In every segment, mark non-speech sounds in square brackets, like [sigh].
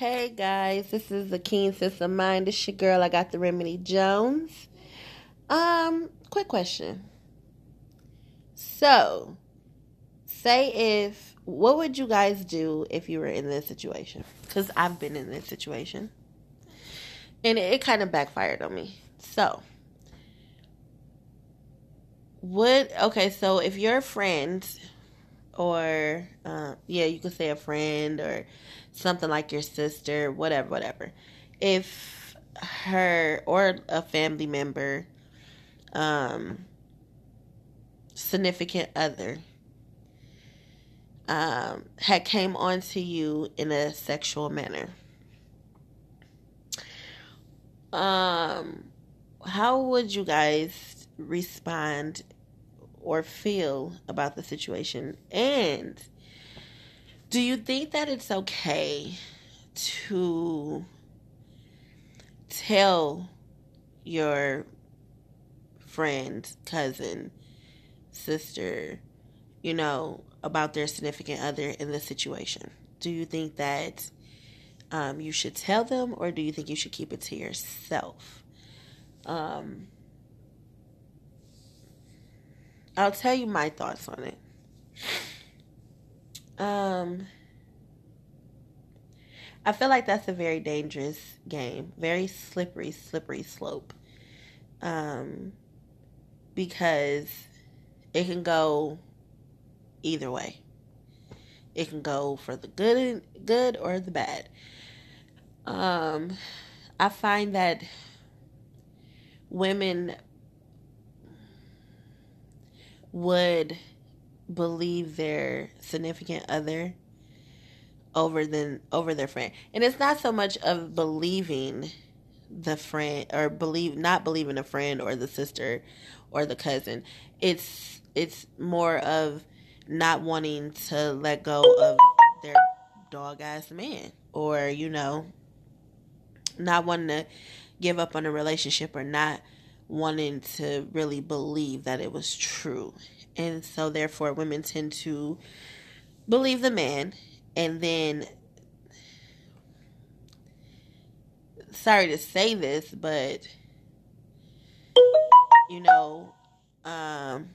Hey guys, this is the Keen of Mind. It's your girl. I got the Remedy Jones. Um, quick question. So, say if what would you guys do if you were in this situation? Because I've been in this situation, and it, it kind of backfired on me. So, would okay? So if you're a friend, or uh, yeah, you could say a friend or something like your sister, whatever, whatever. If her or a family member, um, significant other, um, had came onto you in a sexual manner, um, how would you guys respond or feel about the situation? And do you think that it's okay to tell your friend, cousin, sister, you know, about their significant other in the situation? Do you think that um, you should tell them, or do you think you should keep it to yourself? Um, I'll tell you my thoughts on it. Um, I feel like that's a very dangerous game, very slippery, slippery slope. Um, because it can go either way. It can go for the good, good or the bad. Um, I find that women would believe their significant other over than over their friend. And it's not so much of believing the friend or believe not believing a friend or the sister or the cousin. It's it's more of not wanting to let go of their dog ass man or you know not wanting to give up on a relationship or not wanting to really believe that it was true. And so therefore women tend to believe the man. And then sorry to say this but you know um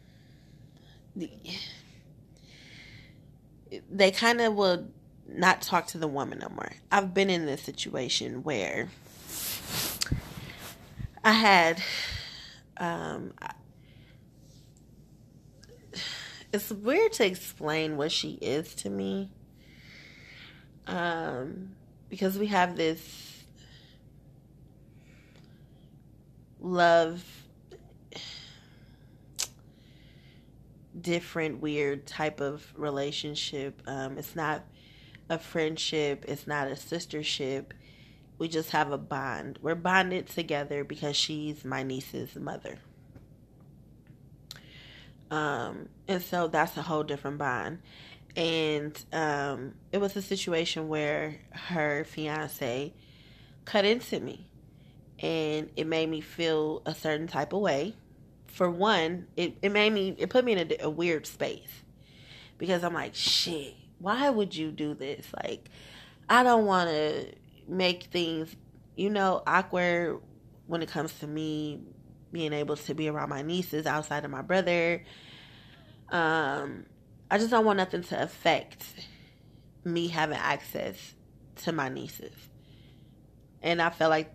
they kind of will not talk to the woman no more. I've been in this situation where i had um it's weird to explain what she is to me. Um, because we have this love different weird type of relationship. Um, it's not a friendship, it's not a sistership. We just have a bond. We're bonded together because she's my niece's mother. Um, and so that's a whole different bond. And um, it was a situation where her fiance cut into me. And it made me feel a certain type of way. For one, it, it made me, it put me in a, a weird space. Because I'm like, shit, why would you do this? Like, I don't want to make things, you know, awkward when it comes to me being able to be around my nieces outside of my brother. Um, I just don't want nothing to affect me having access to my nieces. And I felt like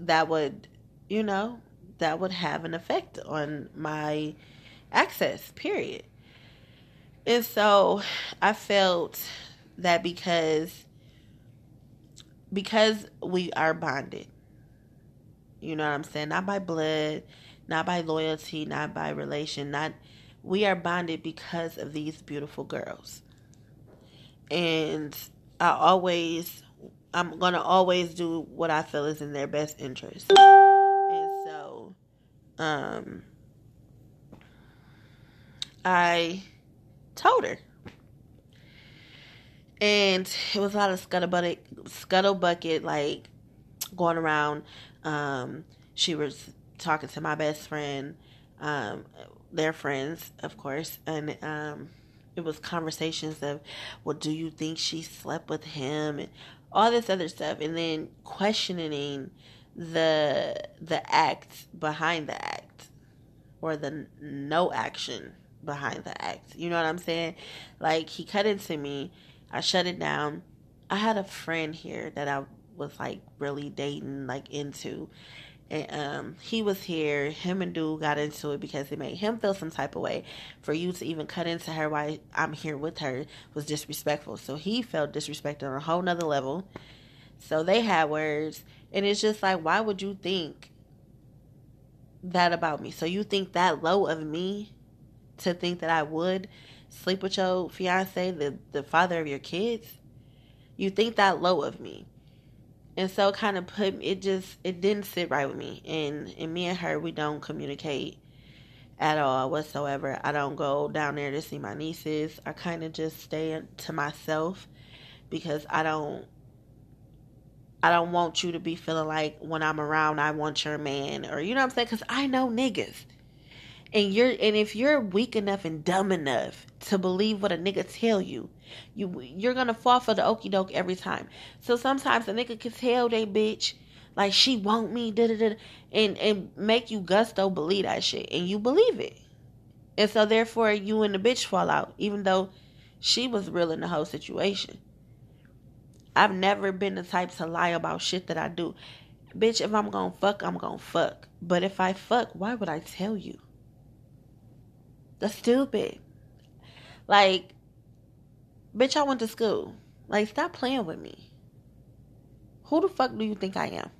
that would, you know, that would have an effect on my access, period. And so I felt that because because we are bonded you know what I'm saying? Not by blood, not by loyalty, not by relation, not we are bonded because of these beautiful girls. And I always I'm going to always do what I feel is in their best interest. And so um I told her. And it was a lot of scuttlebutt, scuttlebucket, like going around um, she was talking to my best friend, um, their friends, of course, and um, it was conversations of, well, do you think she slept with him and all this other stuff, and then questioning the the act behind the act or the no action behind the act. You know what I'm saying? Like he cut into me, I shut it down. I had a friend here that I was like really dating, like into, and um, he was here. Him and dude got into it because it made him feel some type of way. For you to even cut into her while I'm here with her was disrespectful. So he felt disrespected on a whole nother level. So they had words, and it's just like, why would you think that about me? So you think that low of me to think that I would sleep with your fiance, the the father of your kids? You think that low of me. And so kind of put it just it didn't sit right with me. And and me and her we don't communicate at all whatsoever. I don't go down there to see my nieces. I kind of just stay to myself because i don't i don't want you to be feeling like when i'm around i want your man or you know what i'm saying? Because i know niggas and you're and if you're weak enough and dumb enough to believe what a nigga tell you, you you're gonna fall for the okey doke every time. So sometimes a nigga can tell they bitch like she want me, da da da, and and make you gusto believe that shit, and you believe it, and so therefore you and the bitch fall out, even though she was real in the whole situation. I've never been the type to lie about shit that I do. Bitch, if I'm gonna fuck, I'm gonna fuck. But if I fuck, why would I tell you? That's stupid. Like, bitch, I went to school. Like, stop playing with me. Who the fuck do you think I am?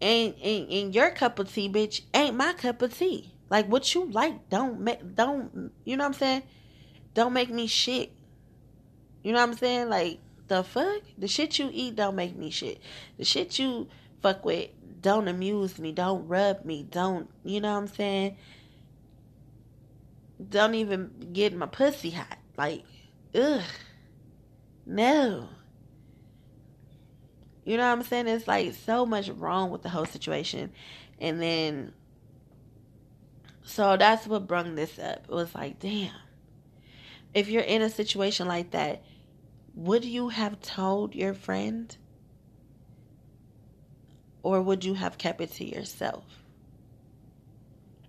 And, and, and your cup of tea, bitch, ain't my cup of tea. Like what you like, don't make, don't, you know what I'm saying? Don't make me shit. You know what I'm saying? Like the fuck, the shit you eat don't make me shit. The shit you fuck with don't amuse me, don't rub me, don't, you know what I'm saying? Don't even get my pussy hot. Like, ugh. No. You know what I'm saying? It's like so much wrong with the whole situation. And then, so that's what brung this up. It was like, damn. If you're in a situation like that, would you have told your friend? Or would you have kept it to yourself?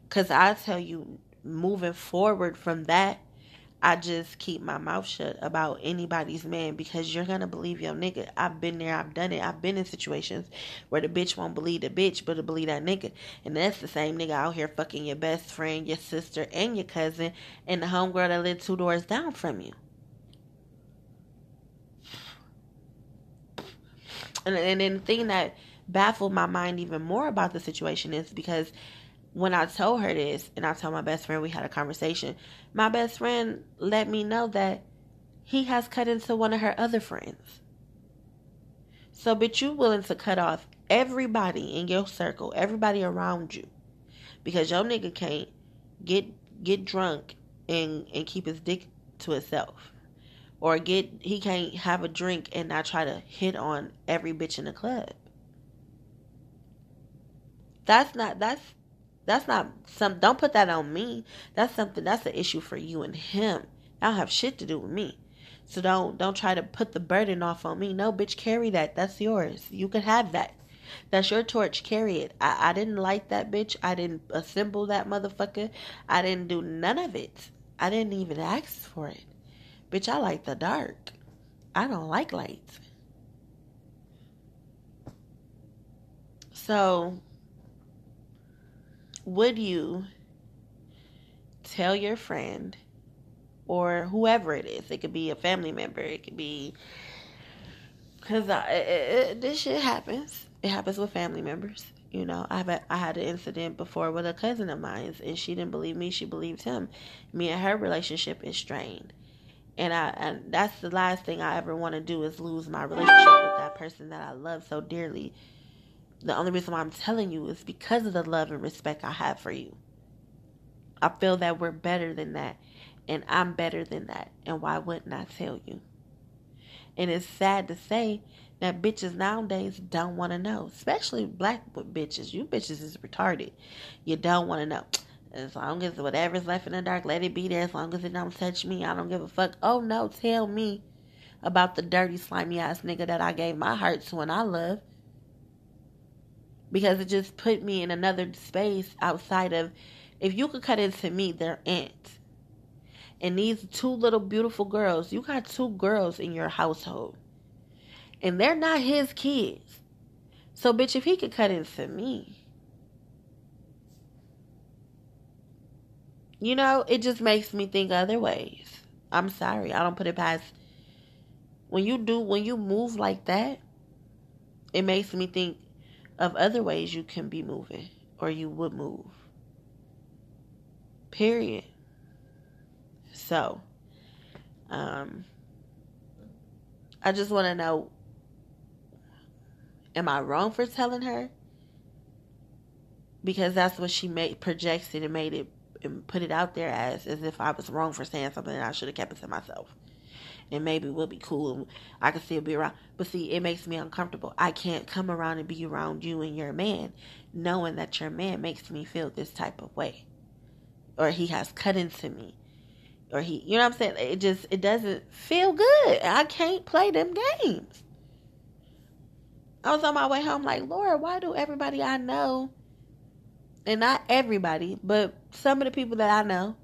Because I tell you, moving forward from that, I just keep my mouth shut about anybody's man because you're gonna believe your nigga. I've been there, I've done it. I've been in situations where the bitch won't believe the bitch, but to believe that nigga. And that's the same nigga out here fucking your best friend, your sister, and your cousin, and the homegirl that lived two doors down from you. And, and then the thing that baffled my mind even more about the situation is because when I told her this and I told my best friend we had a conversation, my best friend let me know that he has cut into one of her other friends. So, but you willing to cut off everybody in your circle, everybody around you, because your nigga can't get get drunk and and keep his dick to itself, or get he can't have a drink and not try to hit on every bitch in the club. That's not that's that's not some. Don't put that on me. That's something. That's an issue for you and him. I don't have shit to do with me. So don't don't try to put the burden off on me. No, bitch, carry that. That's yours. You can have that. That's your torch. Carry it. I, I didn't light that bitch. I didn't assemble that motherfucker. I didn't do none of it. I didn't even ask for it. Bitch, I like the dark. I don't like lights. So would you tell your friend or whoever it is? It could be a family member. It could be because this shit happens. It happens with family members. You know, I've I had an incident before with a cousin of mine, and she didn't believe me. She believed him. Me and her relationship is strained, and I and that's the last thing I ever want to do is lose my relationship with that person that I love so dearly the only reason why I'm telling you is because of the love and respect I have for you. I feel that we're better than that, and I'm better than that. And why wouldn't I tell you? And it's sad to say that bitches nowadays don't want to know, especially black bitches. You bitches is retarded. You don't want to know. As long as whatever's left in the dark, let it be there. As long as it don't touch me, I don't give a fuck. Oh no, tell me about the dirty, slimy ass nigga that I gave my heart to and I love. Because it just put me in another space outside of if you could cut into me, they're. And these two little beautiful girls, you got two girls in your household. And they're not his kids. So, bitch, if he could cut into me, you know, it just makes me think other ways. I'm sorry. I don't put it past. When you do, when you move like that, it makes me think of other ways you can be moving or you would move. Period. So, um, I just want to know am I wrong for telling her? Because that's what she made projects it and made it and put it out there as as if I was wrong for saying something and I should have kept it to myself. And maybe we'll be cool and I can still be around. But see, it makes me uncomfortable. I can't come around and be around you and your man knowing that your man makes me feel this type of way. Or he has cut into me. Or he you know what I'm saying? It just it doesn't feel good. I can't play them games. I was on my way home like, Lord, why do everybody I know and not everybody, but some of the people that I know,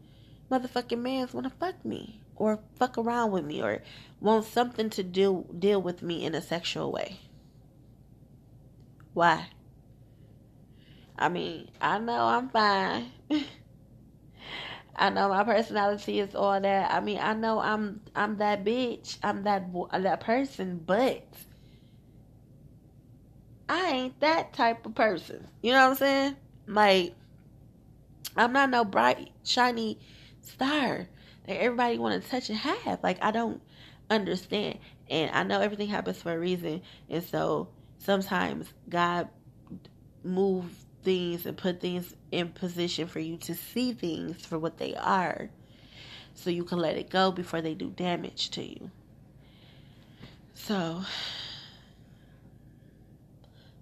motherfucking mans want to fuck me or fuck around with me or want something to do deal with me in a sexual way. Why? I mean, I know I'm fine. [laughs] I know my personality is all that. I mean, I know I'm I'm that bitch. I'm that that person, but I ain't that type of person. You know what I'm saying? Like, I'm not no bright, shiny star that everybody want to touch and have. Like, I don't understand. And I know everything happens for a reason. And so sometimes God move things and put things in position for you to see things for what they are. So you can let it go before they do damage to you. So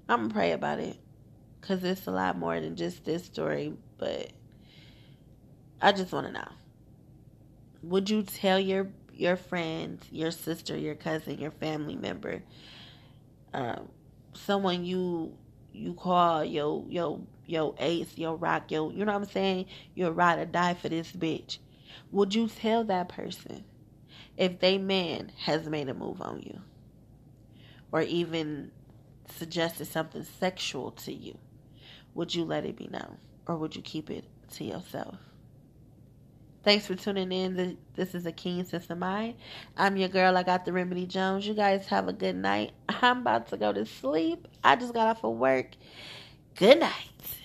I'm to pray about it because it's a lot more than just this story, but I just want to know. Would you tell your your friend, your sister, your cousin, your family member, um, someone you you call your your your ace, your rock, your you know what I'm saying? You're ride or die for this bitch. Would you tell that person if they man has made a move on you? Or even suggested something sexual to you? would you let it be known or would you keep it to yourself? Thanks for tuning in. This is a Keen of Mind. I'm your girl. I got the Remedy Jones. You guys have a good night. I'm about to go to sleep. I just got off of work. Good night.